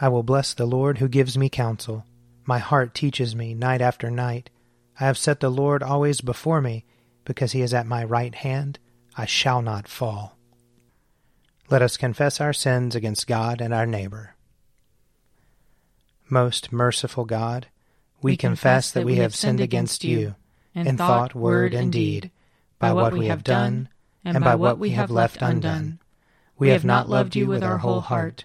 I will bless the Lord who gives me counsel. My heart teaches me night after night. I have set the Lord always before me, because he is at my right hand. I shall not fall. Let us confess our sins against God and our neighbor. Most merciful God, we, we confess that we have sinned against you in thought, word, and deed, by what we have done and by what we have left undone. We have not loved you with our whole heart.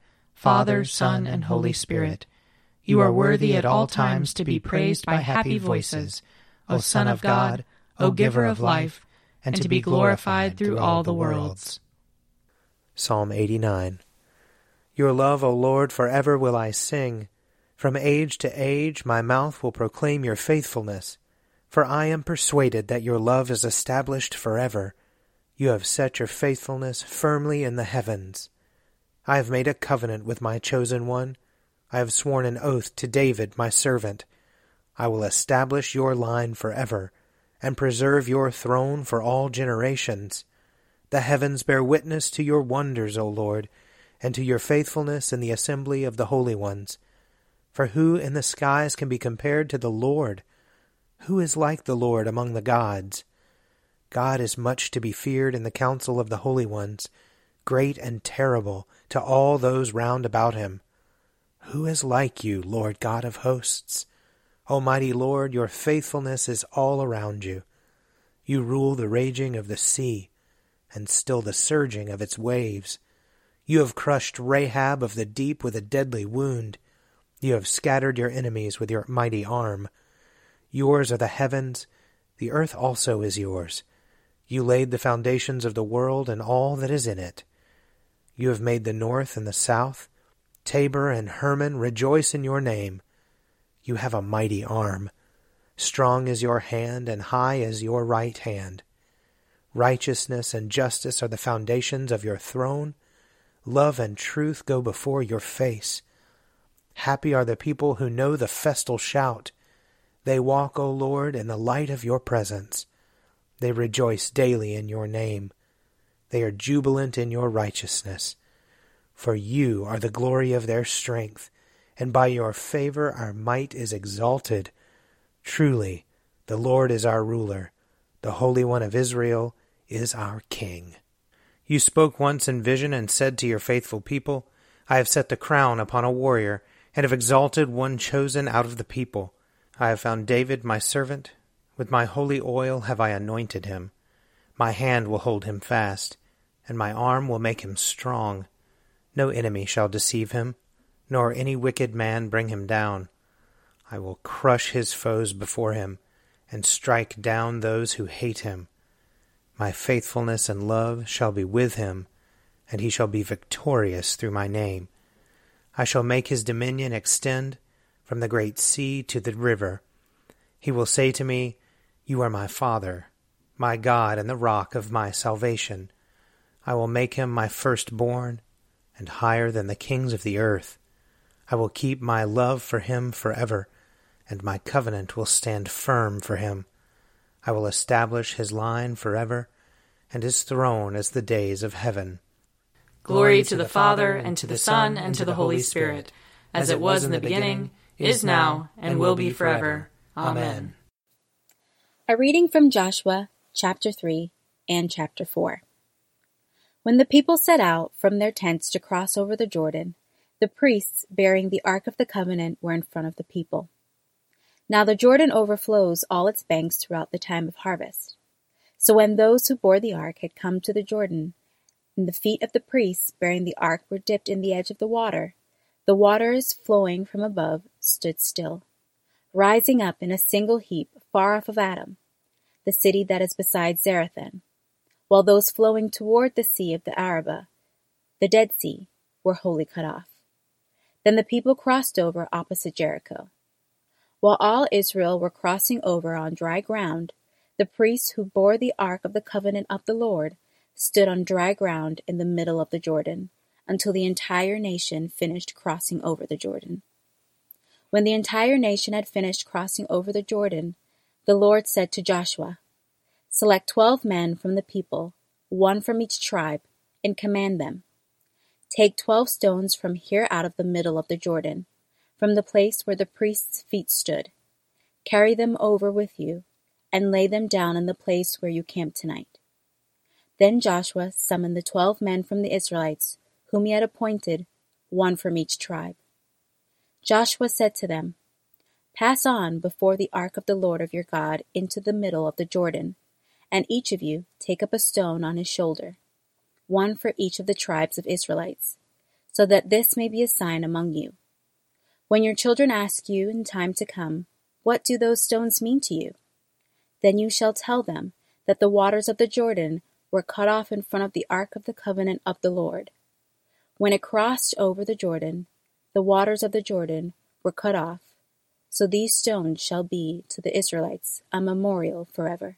Father, Son, and Holy Spirit. You are worthy at all times to be praised by happy voices, O Son of God, O Giver of life, and to be glorified through all the worlds. Psalm 89 Your love, O Lord, forever will I sing. From age to age my mouth will proclaim your faithfulness. For I am persuaded that your love is established forever. You have set your faithfulness firmly in the heavens. I have made a covenant with my chosen one. I have sworn an oath to David, my servant. I will establish your line forever, and preserve your throne for all generations. The heavens bear witness to your wonders, O Lord, and to your faithfulness in the assembly of the holy ones. For who in the skies can be compared to the Lord? Who is like the Lord among the gods? God is much to be feared in the council of the holy ones great and terrible to all those round about him. Who is like you, Lord God of hosts? Almighty Lord, your faithfulness is all around you. You rule the raging of the sea, and still the surging of its waves. You have crushed Rahab of the deep with a deadly wound. You have scattered your enemies with your mighty arm. Yours are the heavens, the earth also is yours. You laid the foundations of the world and all that is in it. You have made the north and the south. Tabor and Hermon rejoice in your name. You have a mighty arm. Strong is your hand, and high is your right hand. Righteousness and justice are the foundations of your throne. Love and truth go before your face. Happy are the people who know the festal shout. They walk, O Lord, in the light of your presence. They rejoice daily in your name. They are jubilant in your righteousness. For you are the glory of their strength, and by your favor our might is exalted. Truly, the Lord is our ruler, the Holy One of Israel is our King. You spoke once in vision and said to your faithful people, I have set the crown upon a warrior, and have exalted one chosen out of the people. I have found David my servant. With my holy oil have I anointed him. My hand will hold him fast and my arm will make him strong. No enemy shall deceive him, nor any wicked man bring him down. I will crush his foes before him, and strike down those who hate him. My faithfulness and love shall be with him, and he shall be victorious through my name. I shall make his dominion extend from the great sea to the river. He will say to me, You are my Father, my God, and the rock of my salvation. I will make him my firstborn, and higher than the kings of the earth. I will keep my love for him forever, and my covenant will stand firm for him. I will establish his line forever, and his throne as the days of heaven. Glory to the Father, and to the Son, and to the Holy Spirit, as it was in the beginning, is now, and will be forever. Amen. A reading from Joshua chapter 3 and chapter 4. When the people set out from their tents to cross over the Jordan, The priests bearing the Ark of the Covenant were in front of the people. Now the Jordan overflows all its banks throughout the time of harvest. So when those who bore the ark had come to the Jordan, and the feet of the priests bearing the ark were dipped in the edge of the water, the waters flowing from above stood still, rising up in a single heap far off of Adam, the city that is beside Zarethan, while those flowing toward the sea of the Arabah, the Dead Sea, were wholly cut off. Then the people crossed over opposite Jericho. While all Israel were crossing over on dry ground, the priests who bore the ark of the covenant of the Lord stood on dry ground in the middle of the Jordan until the entire nation finished crossing over the Jordan. When the entire nation had finished crossing over the Jordan, the Lord said to Joshua, Select twelve men from the people, one from each tribe, and command them. Take twelve stones from here out of the middle of the Jordan, from the place where the priest's feet stood. Carry them over with you and lay them down in the place where you camp tonight. Then Joshua summoned the twelve men from the Israelites, whom he had appointed, one from each tribe. Joshua said to them, Pass on before the ark of the Lord of your God into the middle of the Jordan, and each of you take up a stone on his shoulder, one for each of the tribes of Israelites, so that this may be a sign among you. When your children ask you in time to come, What do those stones mean to you? Then you shall tell them that the waters of the Jordan were cut off in front of the ark of the covenant of the Lord. When it crossed over the Jordan, the waters of the Jordan were cut off. So these stones shall be to the Israelites a memorial forever.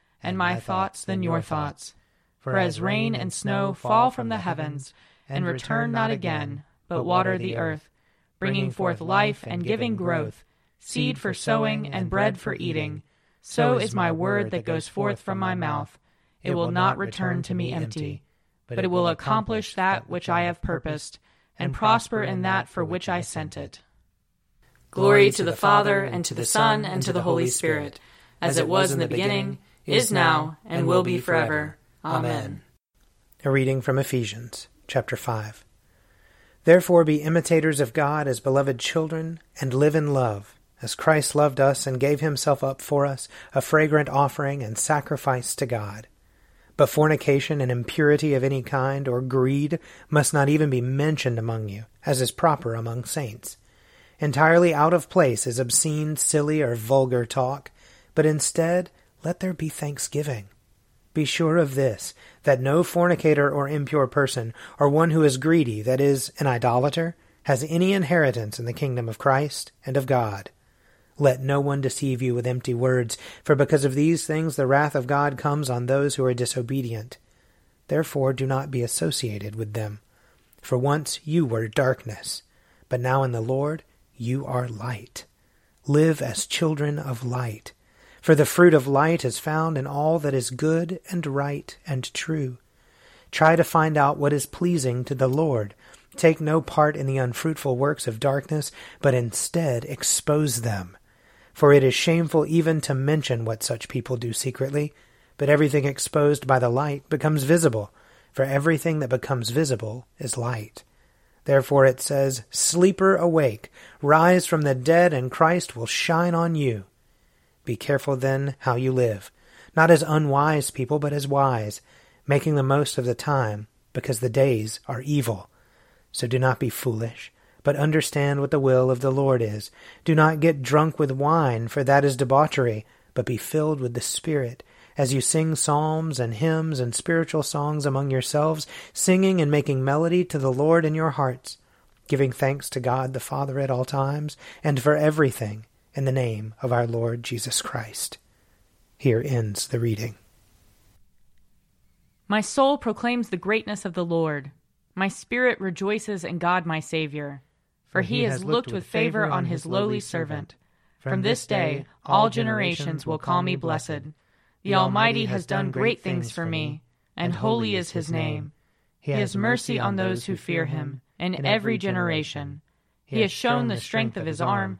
and my thoughts than your thoughts. For as rain and snow fall from the heavens, and return not again, but water the earth, bringing forth life and giving growth, seed for sowing and bread for eating. So is my word that goes forth from my mouth. It will not return to me empty, but it will accomplish that which I have purposed, and prosper in that for which I sent it. Glory to the Father, and to the Son, and to the Holy Spirit, as it was in the beginning, is now, and will be forever. Amen. A reading from Ephesians, chapter 5. Therefore be imitators of God as beloved children, and live in love as Christ loved us and gave himself up for us, a fragrant offering and sacrifice to God. But fornication and impurity of any kind or greed must not even be mentioned among you, as is proper among saints. Entirely out of place is obscene, silly, or vulgar talk, but instead let there be thanksgiving. Be sure of this, that no fornicator or impure person, or one who is greedy, that is, an idolater, has any inheritance in the kingdom of Christ and of God. Let no one deceive you with empty words, for because of these things the wrath of God comes on those who are disobedient. Therefore do not be associated with them. For once you were darkness, but now in the Lord you are light. Live as children of light. For the fruit of light is found in all that is good and right and true. Try to find out what is pleasing to the Lord. Take no part in the unfruitful works of darkness, but instead expose them. For it is shameful even to mention what such people do secretly, but everything exposed by the light becomes visible, for everything that becomes visible is light. Therefore it says, Sleeper, awake, rise from the dead, and Christ will shine on you. Be careful then how you live, not as unwise people, but as wise, making the most of the time, because the days are evil. So do not be foolish but understand what the will of the Lord is. Do not get drunk with wine, for that is debauchery, but be filled with the Spirit. As you sing psalms and hymns and spiritual songs among yourselves, singing and making melody to the Lord in your hearts, giving thanks to God the Father at all times, and for everything in the name of our Lord Jesus Christ. Here ends the reading. My soul proclaims the greatness of the Lord. My spirit rejoices in God my Saviour, for he has looked with favor on his lowly servant. From this day all generations will call me blessed. The Almighty has done great things for me, and holy is his name. He has mercy on those who fear him, in every generation. He has shown the strength of his arm.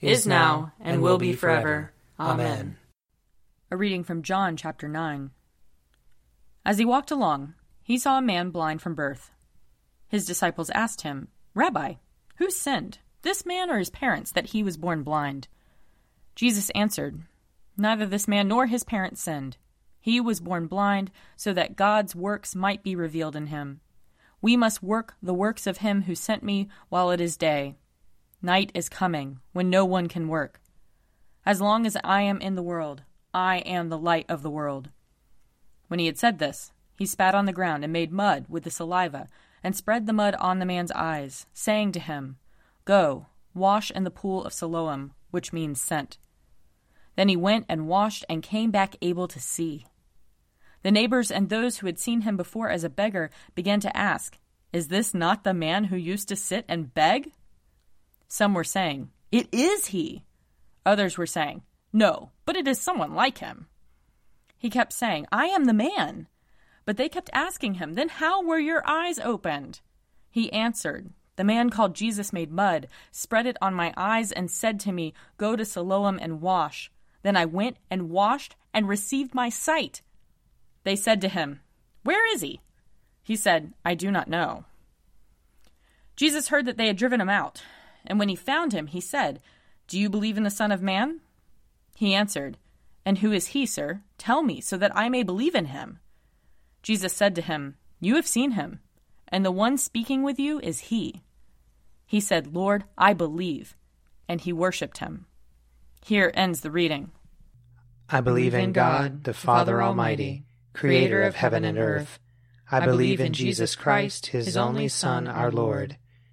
is now, and will be forever. Amen. A reading from John chapter 9. As he walked along, he saw a man blind from birth. His disciples asked him, Rabbi, who sinned, this man or his parents, that he was born blind? Jesus answered, Neither this man nor his parents sinned. He was born blind, so that God's works might be revealed in him. We must work the works of him who sent me while it is day. Night is coming, when no one can work. As long as I am in the world, I am the light of the world. When he had said this, he spat on the ground and made mud with the saliva, and spread the mud on the man's eyes, saying to him, Go, wash in the pool of Siloam, which means sent. Then he went and washed and came back able to see. The neighbors and those who had seen him before as a beggar began to ask, Is this not the man who used to sit and beg? Some were saying, It is he. Others were saying, No, but it is someone like him. He kept saying, I am the man. But they kept asking him, Then how were your eyes opened? He answered, The man called Jesus made mud, spread it on my eyes, and said to me, Go to Siloam and wash. Then I went and washed and received my sight. They said to him, Where is he? He said, I do not know. Jesus heard that they had driven him out, and when he found him, he said, Do you believe in the Son of Man? He answered, And who is he, sir? Tell me, so that I may believe in him. Jesus said to him, You have seen him, and the one speaking with you is he. He said, Lord, I believe, and he worshipped him. Here ends the reading. I believe in God, the Father Almighty, creator of heaven and earth. I believe in Jesus Christ, his only Son, our Lord.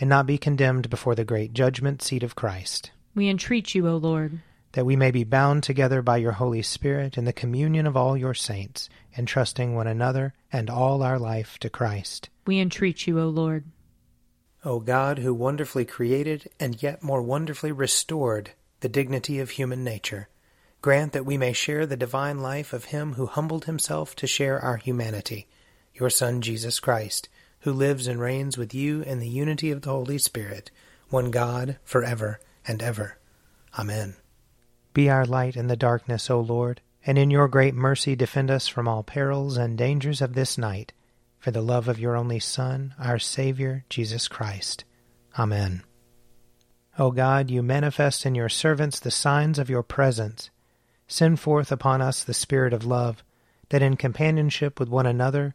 and not be condemned before the great judgment seat of Christ. We entreat you, O Lord. That we may be bound together by your Holy Spirit in the communion of all your saints, entrusting one another and all our life to Christ. We entreat you, O Lord. O God, who wonderfully created and yet more wonderfully restored the dignity of human nature. Grant that we may share the divine life of him who humbled himself to share our humanity, your Son Jesus Christ, who lives and reigns with you in the unity of the Holy Spirit, one God, for ever and ever. Amen. Be our light in the darkness, O Lord, and in your great mercy defend us from all perils and dangers of this night, for the love of your only Son, our Saviour, Jesus Christ. Amen. O God, you manifest in your servants the signs of your presence. Send forth upon us the Spirit of love, that in companionship with one another